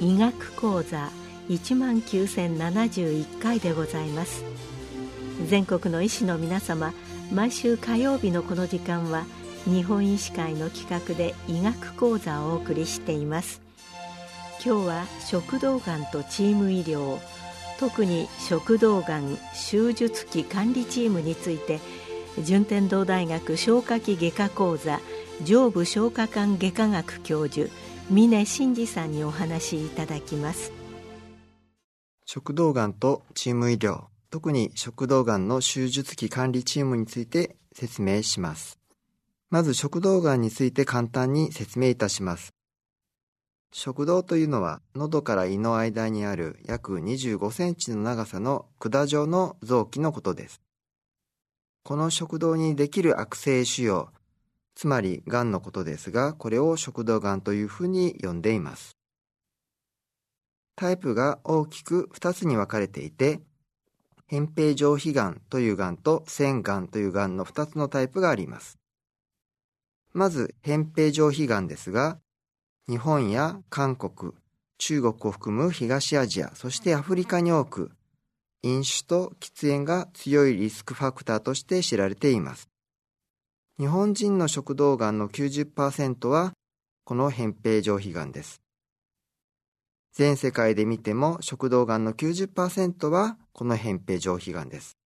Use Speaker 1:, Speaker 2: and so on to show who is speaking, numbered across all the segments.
Speaker 1: 医学講座1万9071回でございます。全国の医師の皆様毎週火曜日のこの時間は日本医師会の企画で医学講座をお送りしています。今日は食道がんとチーム医療特に食道がん手術期管理チームについて順天堂大学消化器外科講座上部消化管外科学教授峰真二さんにお話しいただきます。
Speaker 2: 食道がんとチーム医療特に食道がんの手術期管理チームについて説明します。まず食道がんについて簡単に説明いたします。食道というのは喉から胃の間にある約25センチの長さの管状の臓器のことです。この食道にできる悪性腫瘍つまりがんのことですが、これを食道がんというふうに呼んでいます。タイプが大きく2つに分かれていて、扁平上皮がんというがんと腺がんというがんの2つのタイプがあります。まず、扁平上皮がんですが、日本や韓国、中国を含む東アジア、そしてアフリカに多く、飲酒と喫煙が強いリスクファクターとして知られています。日本人の食道がんの90%はこの扁平上皮がんです。全世界で見ても食道がんの90%はこの扁平上皮がんです。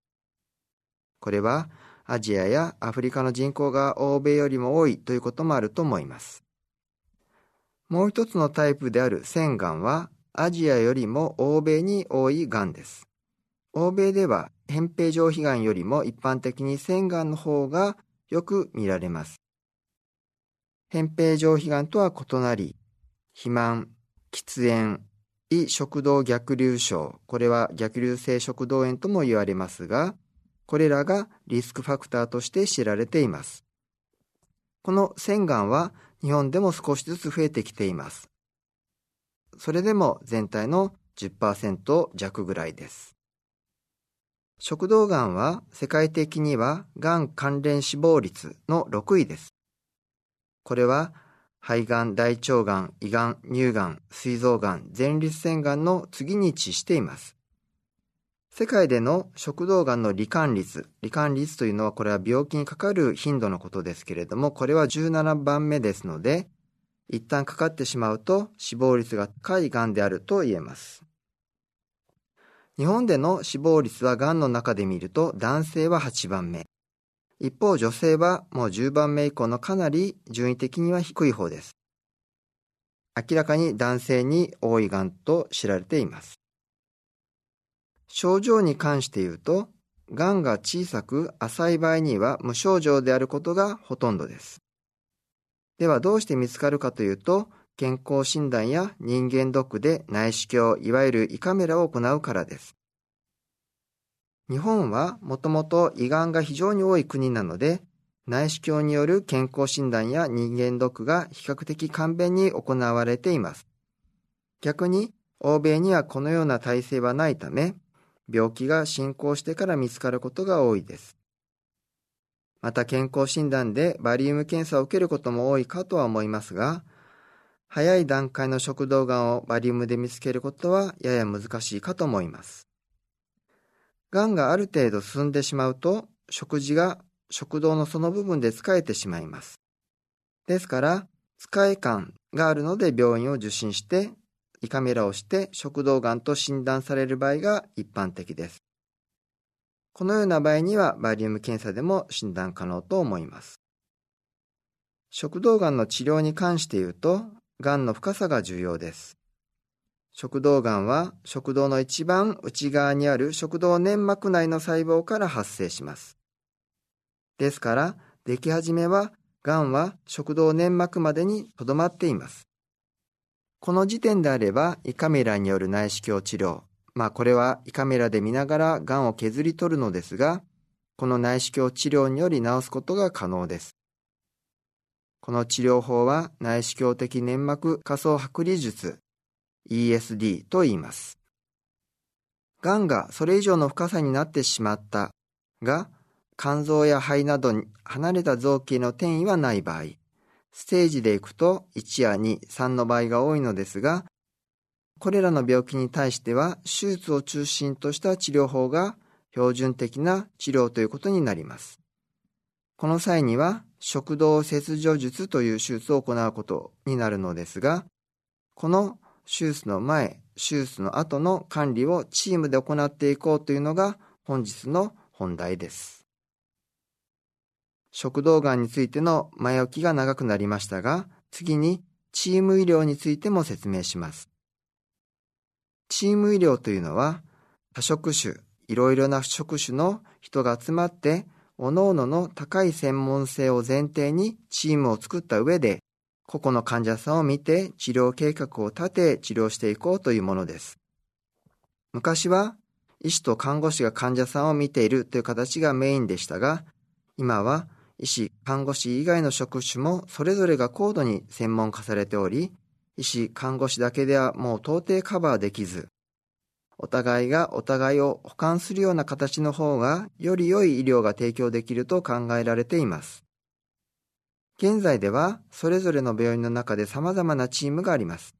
Speaker 2: これはアジアやアフリカの人口が欧米よりも多いということもあると思います。もう一つのタイプである腺がんはアジアよりも欧米に多いがんです。欧米では扁平上皮がんよりも一般的に腺がんの方がよく見られます。扁平上皮がんとは異なり、肥満、喫煙、胃食道逆流症、これは逆流性食道炎とも言われますが、これらがリスクファクターとして知られています。この腺がんは日本でも少しずつ増えてきています。それでも全体の10%弱ぐらいです。食道がんは世界的にはがん関連死亡率の6位です。これは肺がん、大腸がん、胃がん、乳がん、膵臓がん、前立腺がんの次に位置しています。世界での食道がんの罹患率、罹患率というのはこれは病気にかかる頻度のことですけれども、これは17番目ですので、一旦かかってしまうと死亡率が高いがんであると言えます。日本での死亡率はがんの中で見ると男性は8番目。一方女性はもう10番目以降のかなり順位的には低い方です。明らかに男性に多いがんと知られています。症状に関して言うと、がんが小さく浅い場合には無症状であることがほとんどです。ではどうして見つかるかというと、健康診断や人間ドックで内視鏡、いわゆる胃カメラを行うからです。日本はもともと胃がんが非常に多い国なので、内視鏡による健康診断や人間ドックが比較的簡便に行われています。逆に、欧米にはこのような体制はないため、病気が進行してから見つかることが多いです。また健康診断でバリウム検査を受けることも多いかとは思いますが、早い段階の食道がんをバリウムで見つけることはやや難しいかと思います。がんがある程度進んでしまうと、食事が食道のその部分で使えてしまいます。ですから、使え感があるので病院を受診して、胃カメラをして食道がんと診断される場合が一般的です。このような場合にはバリウム検査でも診断可能と思います。食道がんの治療に関して言うと、がんの深さが重要です。食道がんは食道の一番内側にある食道粘膜内の細胞から発生します。ですから、出来始めは、がんは食道粘膜までにとどまっています。この時点であれば、胃カメラによる内視鏡治療、まあこれは胃カメラで見ながらがんを削り取るのですが、この内視鏡治療により治すことが可能です。この治療法は内視鏡的粘膜下層剥離術 ESD と言います。がんがそれ以上の深さになってしまったが、肝臓や肺などに離れた臓器への転移はない場合、ステージでいくと1や2、3の場合が多いのですが、これらの病気に対しては手術を中心とした治療法が標準的な治療ということになります。この際には食道切除術という手術を行うことになるのですが、この手術の前、手術の後の管理をチームで行っていこうというのが本日の本題です。食道がんについての前置きが長くなりましたが、次にチーム医療についても説明します。チーム医療というのは、多職種、いろいろな職種の人が集まって、各々の高い専門性を前提にチームを作った上で、個々の患者さんを見て治療計画を立て治療していこうというものです。昔は医師と看護師が患者さんを見ているという形がメインでしたが、今は医師、看護師以外の職種もそれぞれが高度に専門化されており、医師、看護師だけではもう到底カバーできず、お互いがお互いを補完するような形の方がより良い医療が提供できると考えられています。現在ではそれぞれの病院の中で様々なチームがあります。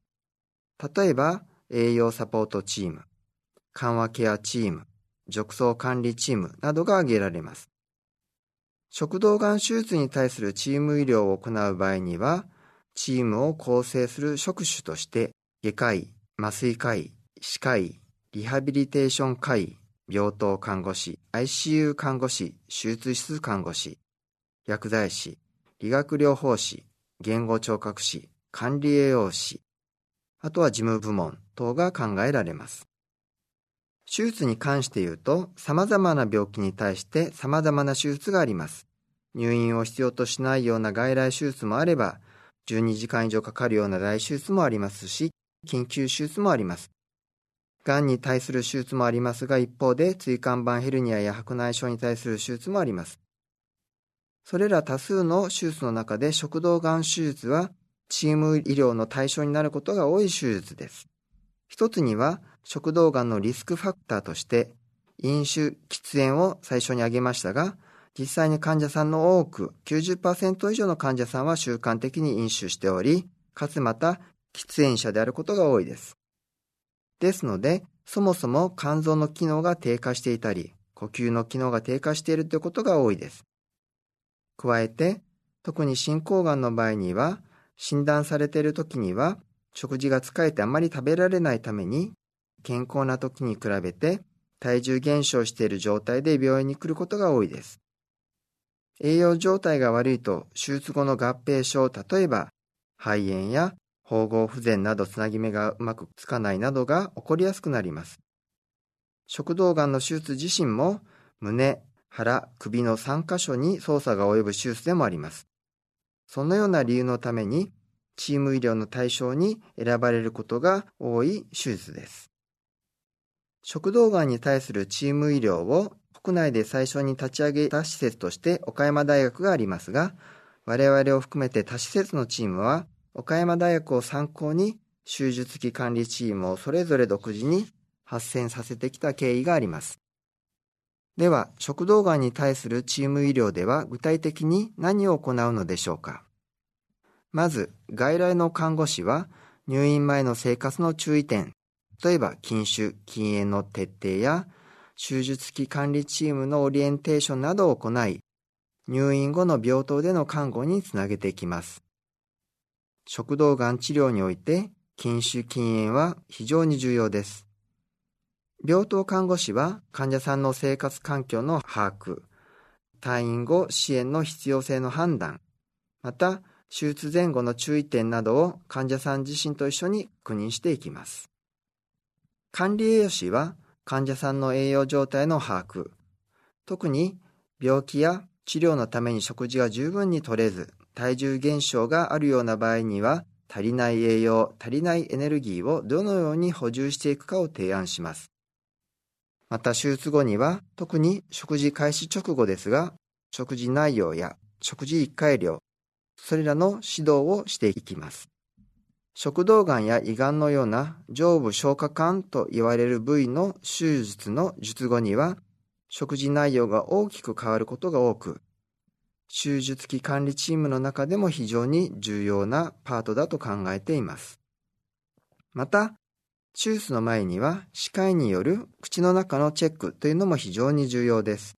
Speaker 2: 例えば栄養サポートチーム、緩和ケアチーム、褥瘡管理チームなどが挙げられます。食道がん手術に対するチーム医療を行う場合には、チームを構成する職種として、外科医、麻酔科医、歯科医、リハビリテーション科医、病棟看護師、ICU 看護師、手術室看護師、薬剤師、理学療法士、言語聴覚士、管理栄養士、あとは事務部門等が考えられます。手術に関して言うと、様々な病気に対して様々な手術があります。入院を必要としないような外来手術もあれば、12時間以上かかるような大手術もありますし、緊急手術もあります。がんに対する手術もありますが、一方で椎間板ヘルニアや白内障に対する手術もあります。それら多数の手術の中で食道がん手術はチーム医療の対象になることが多い手術です。一つには食道がんのリスクファクターとして、飲酒、喫煙を最初に挙げましたが、実際に患者さんの多く、90%以上の患者さんは習慣的に飲酒しており、かつまた喫煙者であることが多いです。ですので、そもそも肝臓の機能が低下していたり、呼吸の機能が低下しているということが多いです。加えて、特に進行がんの場合には、診断されている時には、食事が疲れてあまり食べられないために、健康な時に比べて体重減少している状態で病院に来ることが多いです。栄養状態が悪いと手術後の合併症、例えば肺炎や縫合不全などつなぎ目がうまくつかないなどが起こりやすくなります。食道がんの手術自身も胸、腹、首の3箇所に操作が及ぶ手術でもあります。そのような理由のためにチーム医療の対象に選ばれることが多い手術です。食道がんに対するチーム医療を国内で最初に立ち上げた施設として岡山大学がありますが、我々を含めて他施設のチームは岡山大学を参考に手術期管理チームをそれぞれ独自に発展させてきた経緯があります。では、食道がんに対するチーム医療では具体的に何を行うのでしょうかまず、外来の看護師は入院前の生活の注意点、例えば禁酒、禁煙の徹底や手術期管理チームのオリエンテーションなどを行い、入院後の病棟での看護につなげていきます。食道がん治療において、禁酒禁煙は非常に重要です。病棟看護師は患者さんの生活環境の把握、退院後支援の必要性の判断、また手術前後の注意点などを患者さん自身と一緒に確認していきます。管理栄養士は患者さんの栄養状態の把握、特に病気や治療のために食事が十分に取れず、体重減少があるような場合には、足りない栄養、足りないエネルギーをどのように補充していくかを提案します。また手術後には、特に食事開始直後ですが、食事内容や食事1回量、それらの指導をしていきます。食道がんや胃がんのような上部消化管と言われる部位の手術の術後には、食事内容が大きく変わることが多く、手術期管理チームの中でも非常に重要なパートだと考えています。また、手術の前には歯科医による口の中のチェックというのも非常に重要です。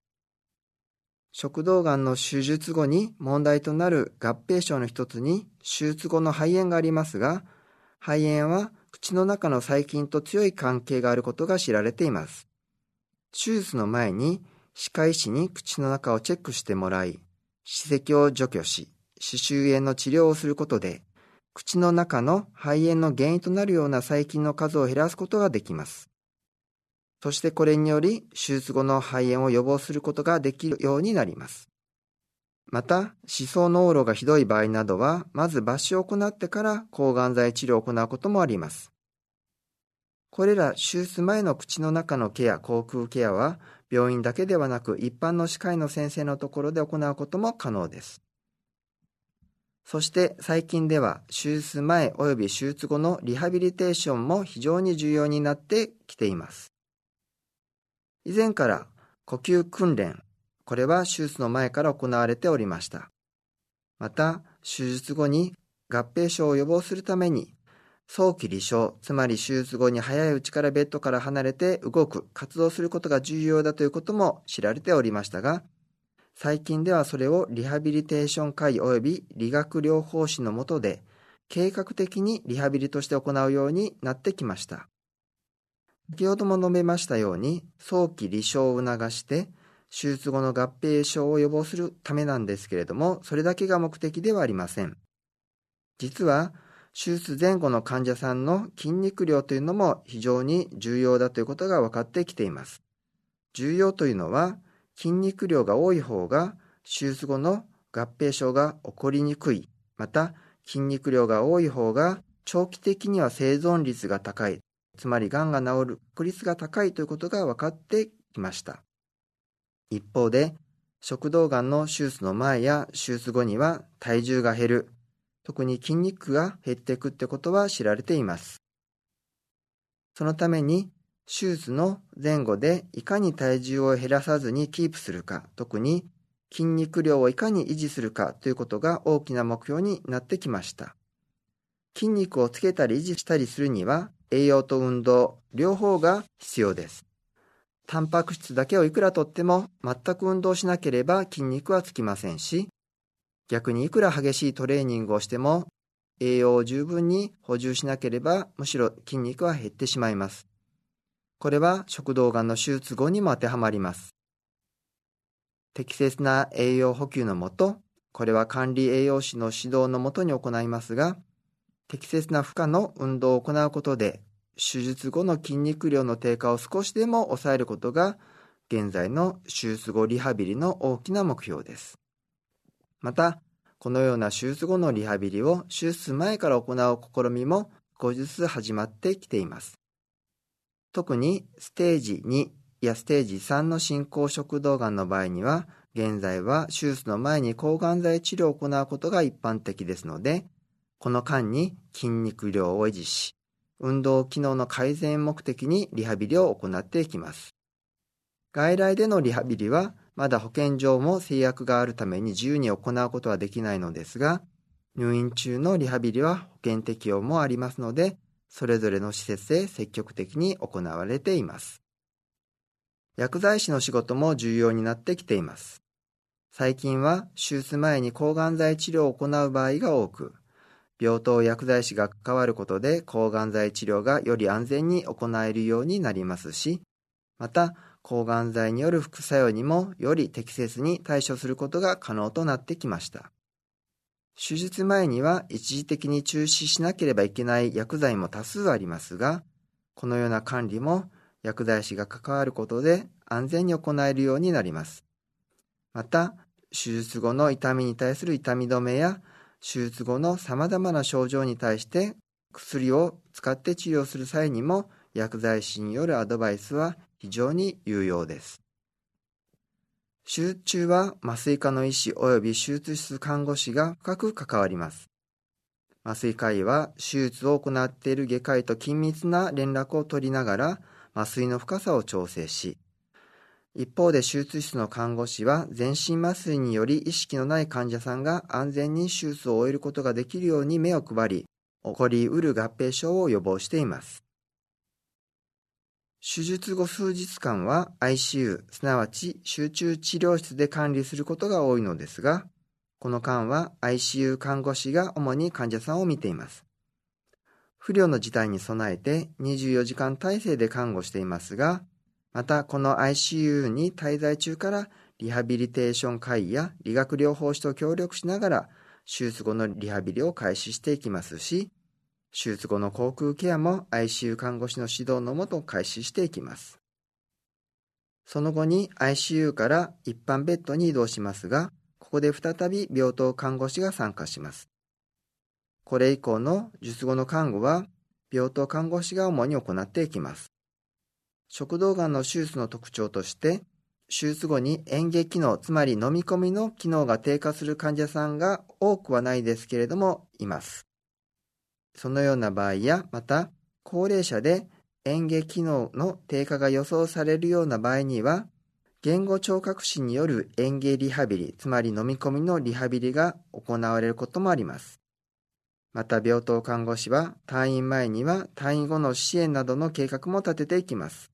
Speaker 2: 食道がんの手術後に問題となる合併症の一つに手術後の肺炎がありますが、肺炎は口の中の細菌と強い関係があることが知られています。手術の前に歯科医師に口の中をチェックしてもらい、歯石を除去し、歯周炎の治療をすることで、口の中の肺炎の原因となるような細菌の数を減らすことができます。そしてこれにより手術後の肺炎を予防することができるようになります。また、思想脳炉がひどい場合などは、まず抜歯を行ってから抗がん剤治療を行うこともあります。これら手術前の口の中のケア、口腔ケアは、病院だけではなく一般の歯科医の先生のところで行うことも可能です。そして最近では手術前及び手術後のリハビリテーションも非常に重要になってきています。以前から呼吸訓練、これは手術の前から行われておりました。また、手術後に合併症を予防するために、早期離床、つまり手術後に早いうちからベッドから離れて動く、活動することが重要だということも知られておりましたが、最近ではそれをリハビリテーション会及び理学療法士のもとで計画的にリハビリとして行うようになってきました。先ほども述べましたように、早期離床を促して、手術後の合併症を予防するためなんですけれども、それだけが目的ではありません。実は、手術前後の患者さんの筋肉量というのも非常に重要だということが分かってきています。重要というのは、筋肉量が多い方が手術後の合併症が起こりにくい。また、筋肉量が多い方が長期的には生存率が高い。つまり、がが治る確率が高いということが分かってきました。一方で、食道がんの手術の前や手術後には体重が減る、特に筋肉が減っていくってことは知られています。そのために、手術の前後でいかに体重を減らさずにキープするか、特に筋肉量をいかに維持するかということが大きな目標になってきました。筋肉をつけたり維持したりするには栄養と運動、両方が必要です。タンパク質だけをいくらとっても全く運動しなければ筋肉はつきませんし、逆にいくら激しいトレーニングをしても栄養を十分に補充しなければむしろ筋肉は減ってしまいます。これは食道がんの手術後にも当てはまります。適切な栄養補給のもと、これは管理栄養士の指導のもとに行いますが、適切な負荷の運動を行うことで、手術後の筋肉量の低下を少しでも抑えることが、現在の手術後リハビリの大きな目標です。また、このような手術後のリハビリを手術前から行う試みも少しずつ始まってきています。特にステージ2やステージ3の進行食道がんの場合には、現在は手術の前に抗がん剤治療を行うことが一般的ですので、この間に筋肉量を維持し、運動機能の改善目的にリハビリを行っていきます。外来でのリハビリは、まだ保健上も制約があるために自由に行うことはできないのですが、入院中のリハビリは保険適用もありますので、それぞれの施設で積極的に行われています。薬剤師の仕事も重要になってきています。最近は手術前に抗がん剤治療を行う場合が多く、病棟薬剤師が関わることで抗がん剤治療がより安全に行えるようになりますし、また抗がん剤による副作用にもより適切に対処することが可能となってきました。手術前には一時的に中止しなければいけない薬剤も多数ありますが、このような管理も薬剤師が関わることで安全に行えるようになります。また、手術後の痛みに対する痛み止めや手術後の様々な症状に対して薬を使って治療する際にも薬剤師によるアドバイスは非常に有用です。手術中は麻酔科の医師及び手術室看護師が深く関わります。麻酔科医は手術を行っている外科医と緊密な連絡を取りながら麻酔の深さを調整し、一方で手術室の看護師は全身麻酔により意識のない患者さんが安全に手術を終えることができるように目を配り、起こりうる合併症を予防しています。手術後数日間は ICU、すなわち集中治療室で管理することが多いのですが、この間は ICU 看護師が主に患者さんを見ています。不慮の事態に備えて24時間体制で看護していますが、またこの ICU に滞在中からリハビリテーション会や理学療法士と協力しながら手術後のリハビリを開始していきますし、手術後の口腔ケアも ICU 看護師の指導のもと開始していきます。その後に ICU から一般ベッドに移動しますが、ここで再び病棟看護師が参加します。これ以降の術後の看護は、病棟看護師が主に行っていきます。食道がんの手術の特徴として、手術後に嚥下機能、つまり飲み込みの機能が低下する患者さんが多くはないですけれども、います。そのような場合や、また、高齢者で嚥下機能の低下が予想されるような場合には、言語聴覚士による嚥下リハビリ、つまり飲み込みのリハビリが行われることもあります。また病棟看護師は退院前には退院後の支援などの計画も立てていきます。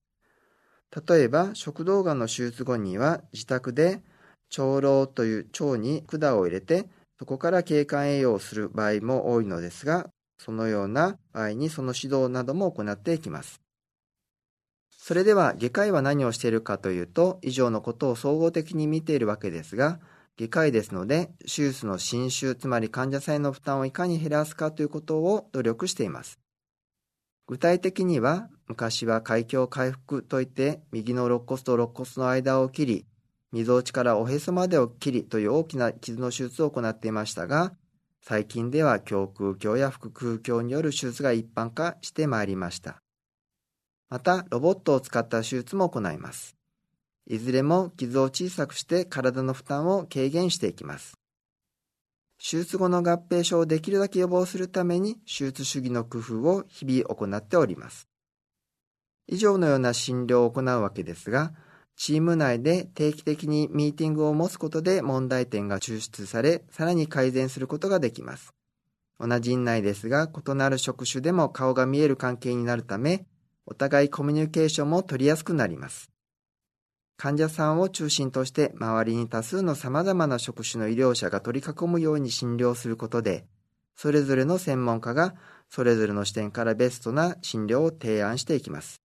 Speaker 2: 例えば食道がんの手術後には自宅で腸瘻という腸に管を入れてそこから経管栄養をする場合も多いのですがそのような場合にその指導なども行っていきます。それでは外科医は何をしているかというと以上のことを総合的に見ているわけですが外科医ですので手術の侵襲つまり患者さんへの負担をいかに減らすかということを努力しています。具体的には昔は開胸回復といって右の肋骨と肋骨の間を切りみぞおちからおへそまでを切りという大きな傷の手術を行っていましたが最近では胸腔鏡や腹腔鏡による手術が一般化してまいりました。また、ロボットを使った手術も行います。いずれも傷を小さくして体の負担を軽減していきます。手術後の合併症をできるだけ予防するために手術主義の工夫を日々行っております。以上のような診療を行うわけですが、チーム内で定期的にミーティングを持つことで問題点が抽出され、さらに改善することができます。同じ院内ですが、異なる職種でも顔が見える関係になるため、お互いコミュニケーションも取りやすくなります。患者さんを中心として周りに多数の様々な職種の医療者が取り囲むように診療することで、それぞれの専門家がそれぞれの視点からベストな診療を提案していきます。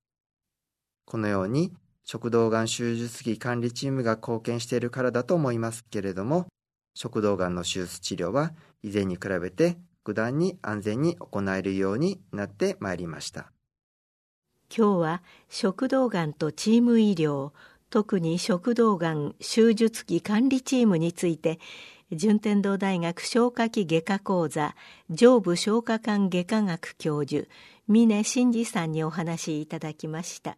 Speaker 2: このように食道がん手術機管理チームが貢献しているからだと思いますけれども、食道がんの手術治療は以前に比べて無断に安全に行えるようになってまいりました。
Speaker 1: 今日は食道がんとチーム医療、特に食道がん手術機管理チームについて、順天堂大学消化器外科講座上部消化管外科学教授峰真二さんにお話しいただきました。